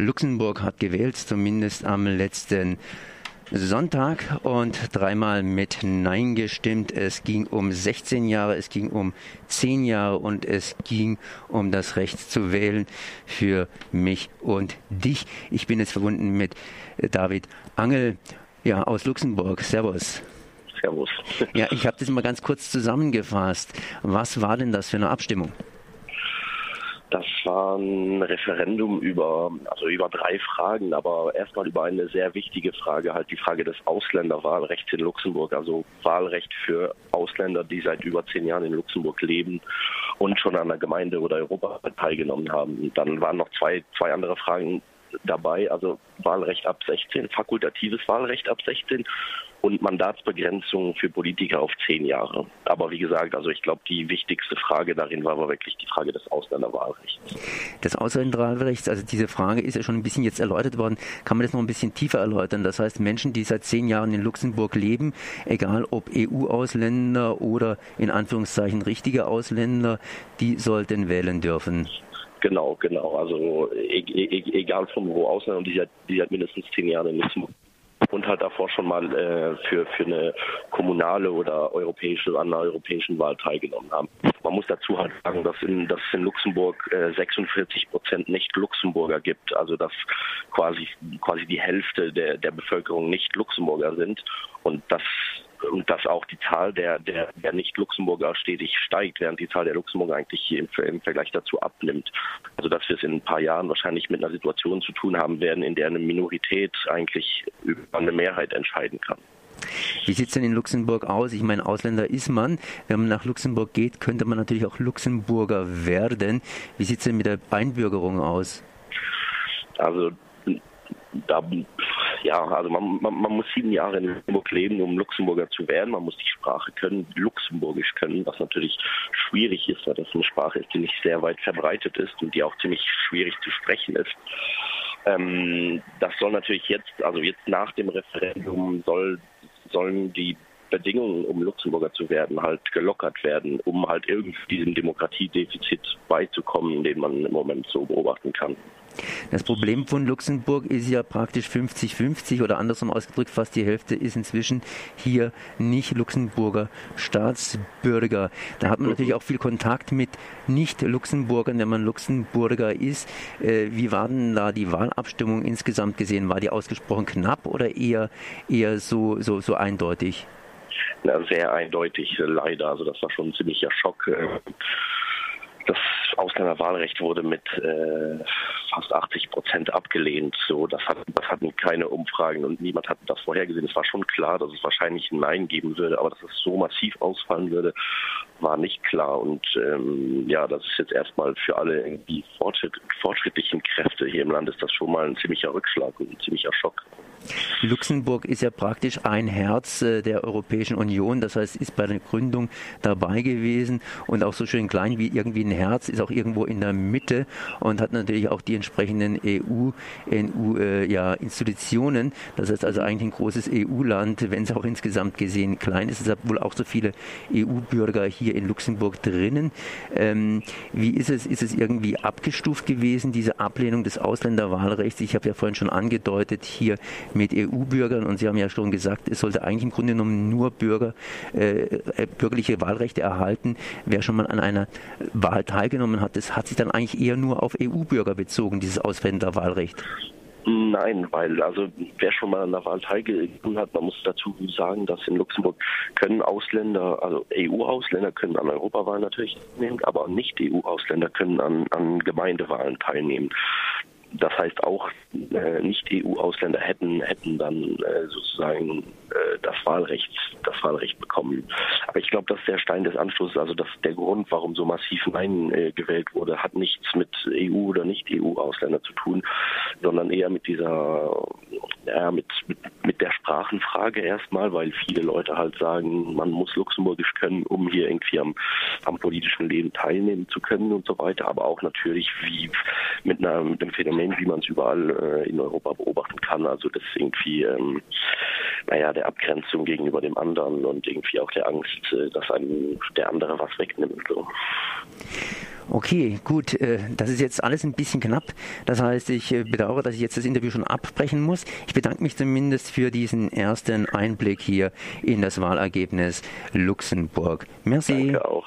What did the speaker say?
Luxemburg hat gewählt, zumindest am letzten Sonntag und dreimal mit Nein gestimmt. Es ging um 16 Jahre, es ging um 10 Jahre und es ging um das Recht zu wählen für mich und dich. Ich bin jetzt verbunden mit David Angel ja, aus Luxemburg. Servus. Servus. Ja, ich habe das mal ganz kurz zusammengefasst. Was war denn das für eine Abstimmung? Das war ein Referendum über, also über drei Fragen, aber erstmal über eine sehr wichtige Frage, halt die Frage des Ausländerwahlrechts in Luxemburg, also Wahlrecht für Ausländer, die seit über zehn Jahren in Luxemburg leben und schon an der Gemeinde oder Europa teilgenommen haben. Dann waren noch zwei, zwei andere Fragen dabei, also Wahlrecht ab 16, fakultatives Wahlrecht ab 16 und Mandatsbegrenzung für Politiker auf zehn Jahre. Aber wie gesagt, also ich glaube, die wichtigste Frage darin war aber wirklich die Frage des Ausländerwahlrechts. Das Ausländerwahlrecht, also diese Frage ist ja schon ein bisschen jetzt erläutert worden. Kann man das noch ein bisschen tiefer erläutern? Das heißt, Menschen, die seit zehn Jahren in Luxemburg leben, egal ob EU-Ausländer oder in Anführungszeichen richtige Ausländer, die sollten wählen dürfen. Genau, genau. Also e e egal von wo Ausländer, die seit, die seit mindestens zehn in Luxemburg und halt davor schon mal äh, für, für eine kommunale oder europäische, an einer europäischen Wahl teilgenommen haben. Man muss dazu halt sagen, dass, in, dass es in Luxemburg äh, 46 Prozent Nicht-Luxemburger gibt, also dass quasi, quasi die Hälfte der, der Bevölkerung Nicht-Luxemburger sind und das und dass auch die Zahl der, der, der Nicht-Luxemburger stetig steigt, während die Zahl der Luxemburger eigentlich hier im, im, Vergleich dazu abnimmt. Also dass wir es in ein paar Jahren wahrscheinlich mit einer Situation zu tun haben werden, in der eine Minorität eigentlich über eine Mehrheit entscheiden kann. Wie sieht es denn in Luxemburg aus? Ich meine, Ausländer ist man. Wenn man nach Luxemburg geht, könnte man natürlich auch Luxemburger werden. Wie sieht es denn mit der Einbürgerung aus? Also da ja, also man, man, man, muss sieben Jahre in Luxemburg leben, um Luxemburger zu werden. Man muss die Sprache können, Luxemburgisch können, was natürlich schwierig ist, weil das eine Sprache ist, die nicht sehr weit verbreitet ist und die auch ziemlich schwierig zu sprechen ist. Ähm, das soll natürlich jetzt, also jetzt nach dem Referendum soll, sollen die Bedingungen, um Luxemburger zu werden, halt gelockert werden, um halt irgendwie diesem Demokratiedefizit beizukommen, den man im Moment so beobachten kann. Das Problem von Luxemburg ist ja praktisch 50-50 oder andersrum ausgedrückt, fast die Hälfte ist inzwischen hier nicht Luxemburger Staatsbürger. Da hat man natürlich auch viel Kontakt mit Nicht-Luxemburgern, wenn man Luxemburger ist. Äh, wie war denn da die Wahlabstimmung insgesamt gesehen? War die ausgesprochen knapp oder eher, eher so, so, so eindeutig? Na, sehr eindeutig, leider. Also das war schon ein ziemlicher Schock. Äh, das Ausländerwahlrecht wurde mit äh, fast 80 Prozent abgelehnt. So, das, hat, das hatten keine Umfragen und niemand hat das vorhergesehen. Es war schon klar, dass es wahrscheinlich ein Nein geben würde, aber dass es so massiv ausfallen würde, war nicht klar. Und ähm, ja, das ist jetzt erstmal für alle irgendwie fortschritt, fortschrittlichen Kräfte hier im Land ist das schon mal ein ziemlicher Rückschlag und ein ziemlicher Schock. Luxemburg ist ja praktisch ein Herz äh, der Europäischen Union, das heißt, ist bei der Gründung dabei gewesen und auch so schön klein wie irgendwie ein Herz, ist auch irgendwo in der Mitte und hat natürlich auch die entsprechenden EU, EU äh, ja, Institutionen. Das heißt also eigentlich ein großes EU-Land, wenn es auch insgesamt gesehen klein ist. Es hat wohl auch so viele EU-Bürger hier in Luxemburg drinnen. Ähm, wie ist es? Ist es irgendwie abgestuft gewesen, diese Ablehnung des Ausländerwahlrechts? Ich habe ja vorhin schon angedeutet, hier mit EU-Bürgern und Sie haben ja schon gesagt, es sollte eigentlich im Grunde genommen nur Bürger äh, äh bürgerliche Wahlrechte erhalten. Wer schon mal an einer Wahl teilgenommen hat, das hat sich dann eigentlich eher nur auf EU-Bürger bezogen, dieses Ausländerwahlrecht. Nein, weil also wer schon mal an der Wahl teilgenommen hat, man muss dazu sagen, dass in Luxemburg können Ausländer, also EU-Ausländer können an Europawahlen natürlich teilnehmen, aber nicht EU-Ausländer können an, an Gemeindewahlen teilnehmen. Das heißt auch äh, Nicht-EU-Ausländer hätten hätten dann äh, sozusagen äh, das Wahlrecht das Wahlrecht bekommen. Aber ich glaube, dass der Stein des Anschlusses, also dass der Grund, warum so massiv Nein äh, gewählt wurde, hat nichts mit EU oder Nicht-EU-Ausländer zu tun, sondern eher mit dieser ja, mit, mit mit der Sprachenfrage erstmal, weil viele Leute halt sagen, man muss Luxemburgisch können, um hier irgendwie am, am politischen Leben teilnehmen zu können und so weiter. Aber auch natürlich wie mit, einer, mit einem Phänomen, wie man es überall äh, in Europa beobachten kann. Also das irgendwie ähm, naja, der Abgrenzung gegenüber dem anderen und irgendwie auch der Angst, äh, dass einem der andere was wegnimmt. So. Okay, gut, äh, das ist jetzt alles ein bisschen knapp. Das heißt, ich äh, bedauere, dass ich jetzt das Interview schon abbrechen muss. Ich bedanke mich zumindest für diesen ersten Einblick hier in das Wahlergebnis Luxemburg. Merci. Danke auch.